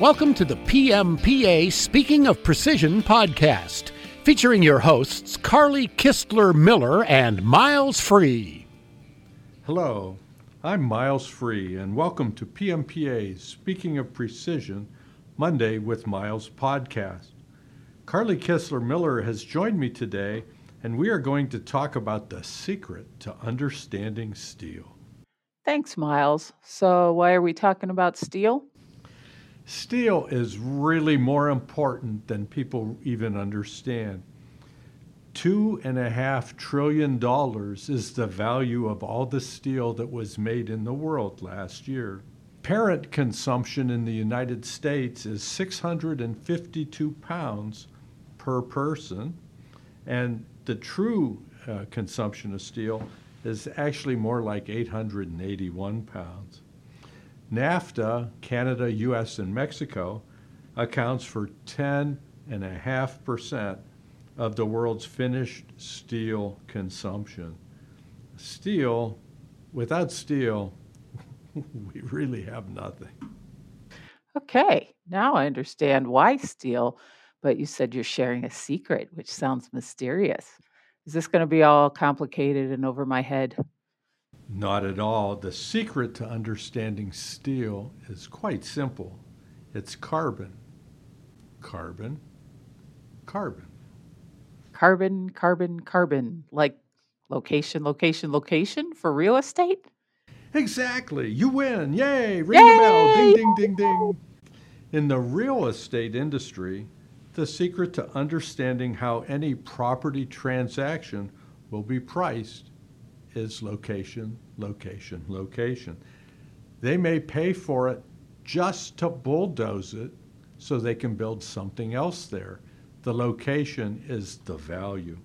Welcome to the PMPA Speaking of Precision podcast, featuring your hosts Carly Kistler Miller and Miles Free. Hello, I'm Miles Free, and welcome to PMPA Speaking of Precision Monday with Miles podcast. Carly Kistler Miller has joined me today, and we are going to talk about the secret to understanding steel. Thanks, Miles. So, why are we talking about steel? Steel is really more important than people even understand. Two and a half trillion dollars is the value of all the steel that was made in the world last year. Parent consumption in the United States is 652 pounds per person, and the true uh, consumption of steel is actually more like 881 pounds. NAFTA, Canada, US, and Mexico, accounts for 10.5% of the world's finished steel consumption. Steel, without steel, we really have nothing. Okay, now I understand why steel, but you said you're sharing a secret, which sounds mysterious. Is this going to be all complicated and over my head? Not at all. The secret to understanding steel is quite simple it's carbon. Carbon. Carbon. Carbon, carbon, carbon. Like location, location, location for real estate? Exactly. You win. Yay. Ring Yay! the bell. Ding, ding, ding, ding. In the real estate industry, the secret to understanding how any property transaction will be priced is location, location, location. They may pay for it just to bulldoze it so they can build something else there. The location is the value.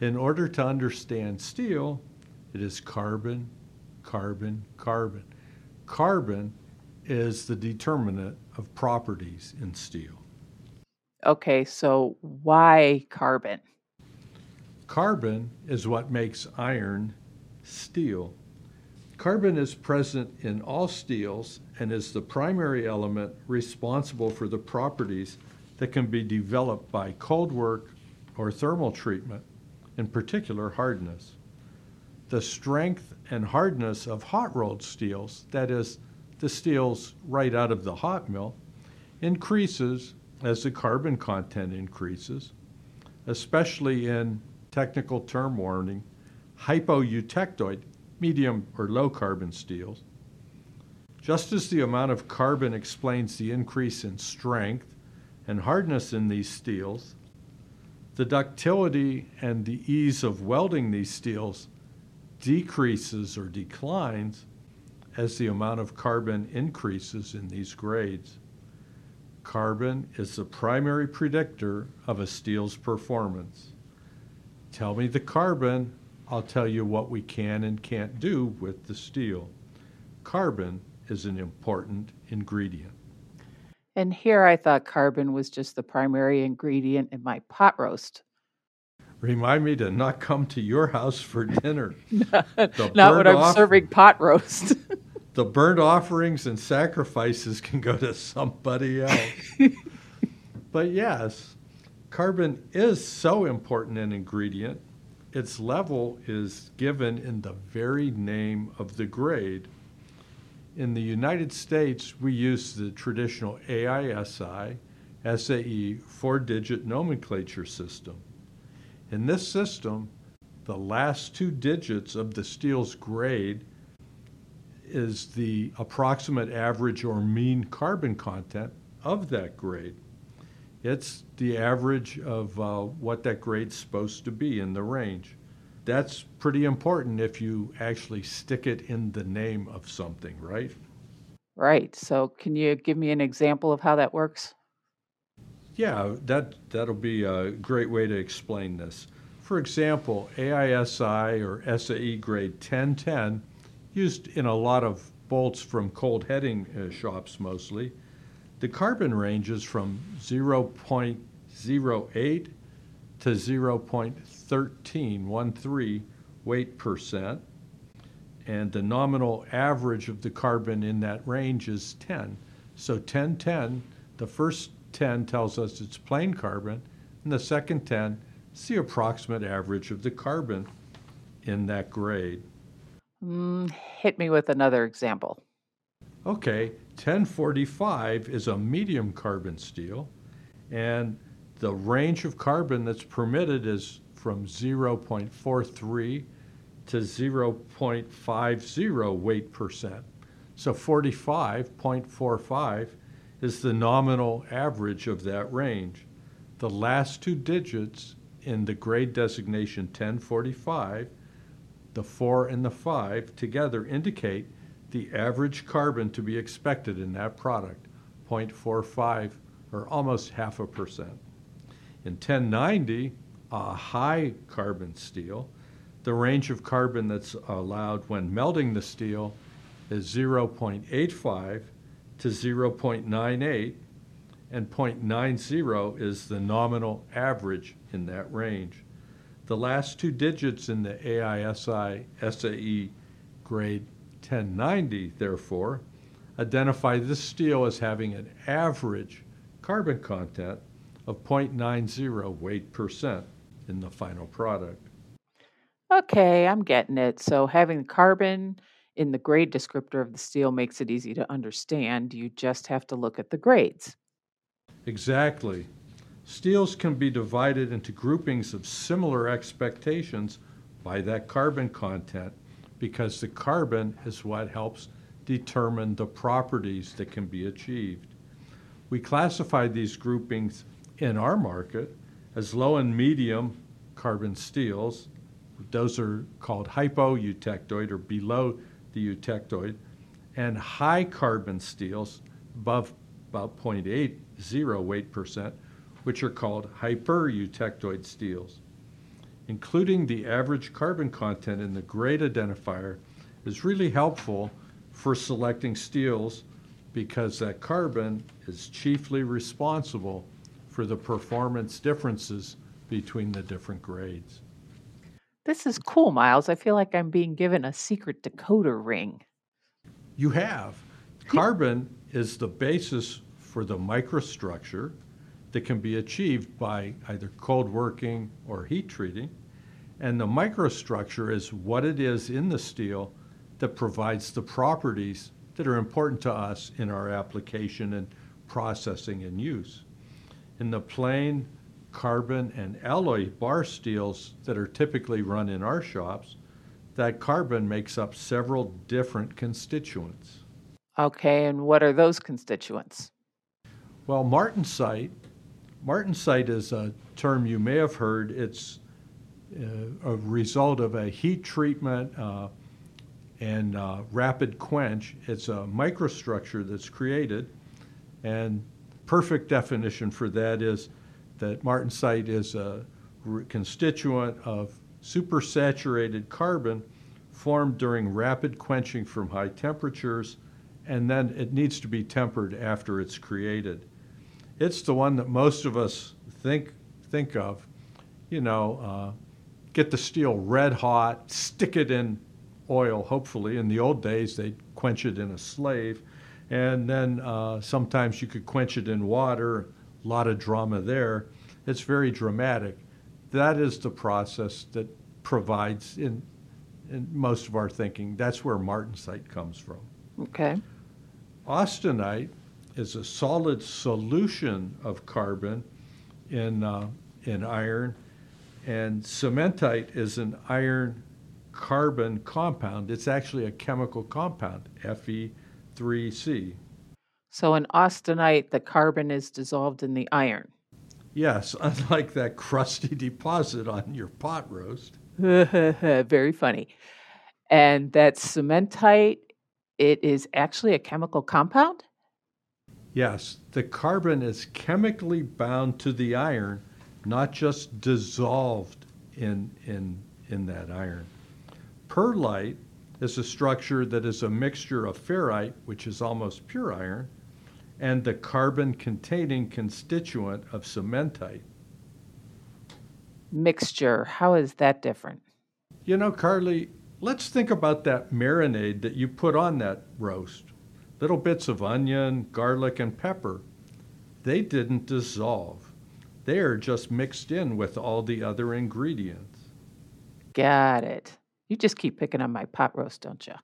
In order to understand steel, it is carbon, carbon, carbon. Carbon is the determinant of properties in steel. Okay, so why carbon? Carbon is what makes iron steel. Carbon is present in all steels and is the primary element responsible for the properties that can be developed by cold work or thermal treatment, in particular hardness. The strength and hardness of hot rolled steels, that is, the steels right out of the hot mill, increases as the carbon content increases, especially in technical term warning hypoeutectoid, medium or low carbon steels. Just as the amount of carbon explains the increase in strength and hardness in these steels, the ductility and the ease of welding these steels decreases or declines as the amount of carbon increases in these grades. Carbon is the primary predictor of a steel's performance. Tell me the carbon, I'll tell you what we can and can't do with the steel. Carbon is an important ingredient. And here I thought carbon was just the primary ingredient in my pot roast. Remind me to not come to your house for dinner. not when I'm off- serving pot roast. the burnt offerings and sacrifices can go to somebody else. but yes, carbon is so important an ingredient its level is given in the very name of the grade. In the United States, we use the traditional AISI SAE four digit nomenclature system. In this system, the last two digits of the steel's grade is the approximate average or mean carbon content of that grade. It's the average of uh, what that grade's supposed to be in the range. That's pretty important if you actually stick it in the name of something, right? Right. So, can you give me an example of how that works? Yeah, that that'll be a great way to explain this. For example, AISI or SAE grade 1010, used in a lot of bolts from cold heading uh, shops mostly, the carbon ranges from 0.08 to 0.1313 weight percent, and the nominal average of the carbon in that range is 10. So 1010 The first 10 tells us it's plain carbon, and the second 10 is the approximate average of the carbon in that grade. Mm, hit me with another example. Okay, 1045 is a medium carbon steel, and the range of carbon that's permitted is from 0.43 to 0.50 weight percent. So 45.45 is the nominal average of that range. The last two digits in the grade designation 1045, the 4 and the 5 together indicate the average carbon to be expected in that product, 0.45 or almost half a percent. In 1090, a high carbon steel, the range of carbon that's allowed when melting the steel is 0.85 to 0.98, and 0.90 is the nominal average in that range. The last two digits in the AISI SAE grade 1090, therefore, identify this steel as having an average carbon content of 0.90 weight percent in the final product. Okay, I'm getting it. So having carbon in the grade descriptor of the steel makes it easy to understand. You just have to look at the grades. Exactly. Steels can be divided into groupings of similar expectations by that carbon content because the carbon is what helps determine the properties that can be achieved. We classify these groupings in our market as low and medium carbon steels. Those are called hypoeutectoid or below the eutectoid, and high carbon steels above about 0.80 weight percent, which are called hypereutectoid steels. Including the average carbon content in the grade identifier is really helpful for selecting steels because that carbon is chiefly responsible for the performance differences between the different grades. This is cool, Miles. I feel like I'm being given a secret decoder ring. You have. Carbon is the basis for the microstructure that can be achieved by either cold working or heat treating. And the microstructure is what it is in the steel that provides the properties that are important to us in our application and processing and use. In the plain carbon and alloy bar steels that are typically run in our shops, that carbon makes up several different constituents. Okay, and what are those constituents? Well, martensite, martensite is a term you may have heard. It's a result of a heat treatment uh, and uh, rapid quench. It's a microstructure that's created, and perfect definition for that is that martensite is a constituent of supersaturated carbon formed during rapid quenching from high temperatures, and then it needs to be tempered after it's created. It's the one that most of us think think of. You know, uh, get the steel red hot, stick it in oil. Hopefully, in the old days they'd quench it in a slave, and then uh, sometimes you could quench it in water a lot of drama there. It's very dramatic. That is the process that provides in in most of our thinking. That's where martensite comes from. Okay. Austenite is a solid solution of carbon in uh, in iron, and cementite is an iron carbon compound. It's actually a chemical compound, Fe3C. So in austenite, the carbon is dissolved in the iron. Yes, unlike that crusty deposit on your pot roast. Very funny. And that cementite, it is actually a chemical compound? Yes, the carbon is chemically bound to the iron, not just dissolved in, in, in that iron. Pearlite is a structure that is a mixture of ferrite, which is almost pure iron, and the carbon containing constituent of cementite. Mixture, how is that different? You know, Carly, let's think about that marinade that you put on that roast little bits of onion, garlic, and pepper. they didn't dissolve. They are just mixed in with all the other ingredients. Got it. You just keep picking on my pot roast, don't you?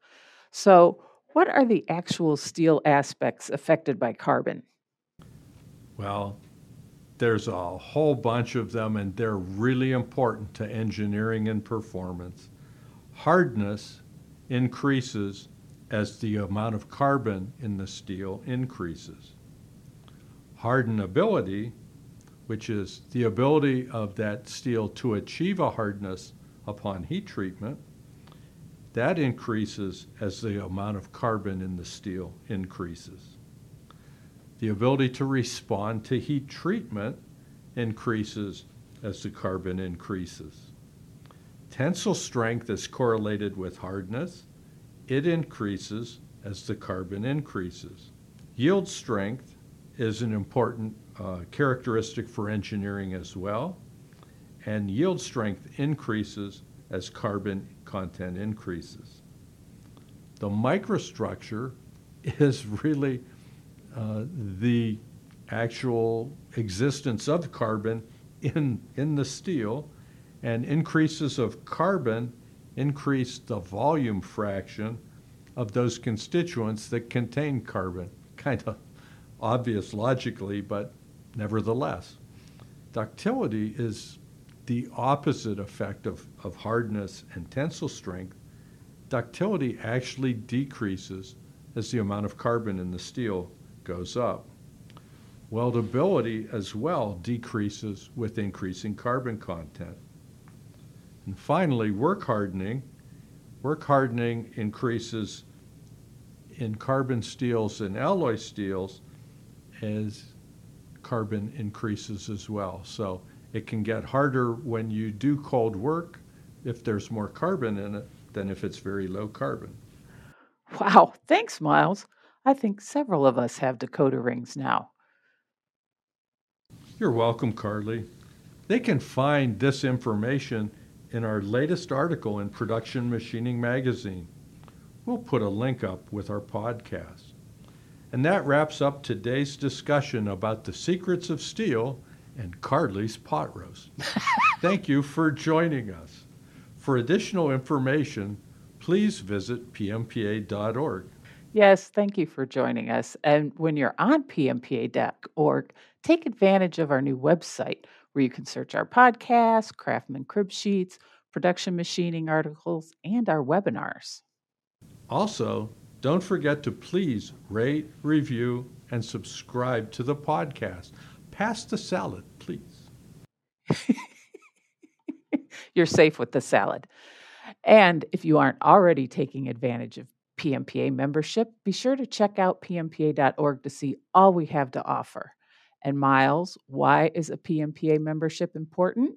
So, what are the actual steel aspects affected by carbon? Well, there's a whole bunch of them, and they're really important to engineering and performance. Hardness increases as the amount of carbon in the steel increases. Hardenability, which is the ability of that steel to achieve a hardness upon heat treatment, that increases as the amount of carbon in the steel increases. The ability to respond to heat treatment increases as the carbon increases. Tensile strength is correlated with hardness. It increases as the carbon increases. Yield strength is an important uh, characteristic for engineering as well, and yield strength increases as carbon content increases. The microstructure is really uh, the actual existence of carbon in, in the steel, and increases of carbon increase the volume fraction of those constituents that contain carbon. Kind of obvious logically, but nevertheless. Ductility is the opposite effect of, of hardness and tensile strength. Ductility actually decreases as the amount of carbon in the steel goes up. Weldability as well decreases with increasing carbon content. And finally, work hardening. Work hardening increases in carbon steels and alloy steels as carbon increases as well. So it can get harder when you do cold work if there's more carbon in it than if it's very low carbon. Wow, thanks, Miles. I think several of us have decoder rings now. You're welcome, Carly. They can find this information in our latest article in Production Machining Magazine. We'll put a link up with our podcast. And that wraps up today's discussion about the secrets of steel and Carly's pot roast. Thank you for joining us. For additional information, please visit pmpa.org. Yes, thank you for joining us. And when you're on pmpa.org, take advantage of our new website where you can search our podcasts, Craftsman crib sheets, production machining articles, and our webinars. Also, don't forget to please rate, review, and subscribe to the podcast. Pass the salad, please. You're safe with the salad. And if you aren't already taking advantage of PMPA membership, be sure to check out pmpa.org to see all we have to offer. And Miles, why is a PMPA membership important?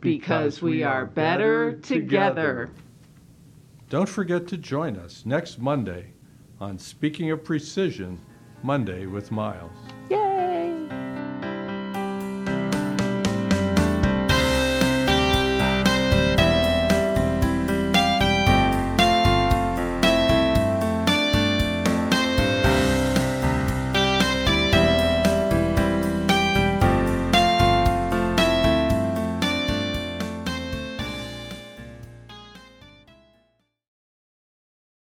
Because we are better together. Don't forget to join us next Monday on Speaking of Precision Monday with Miles.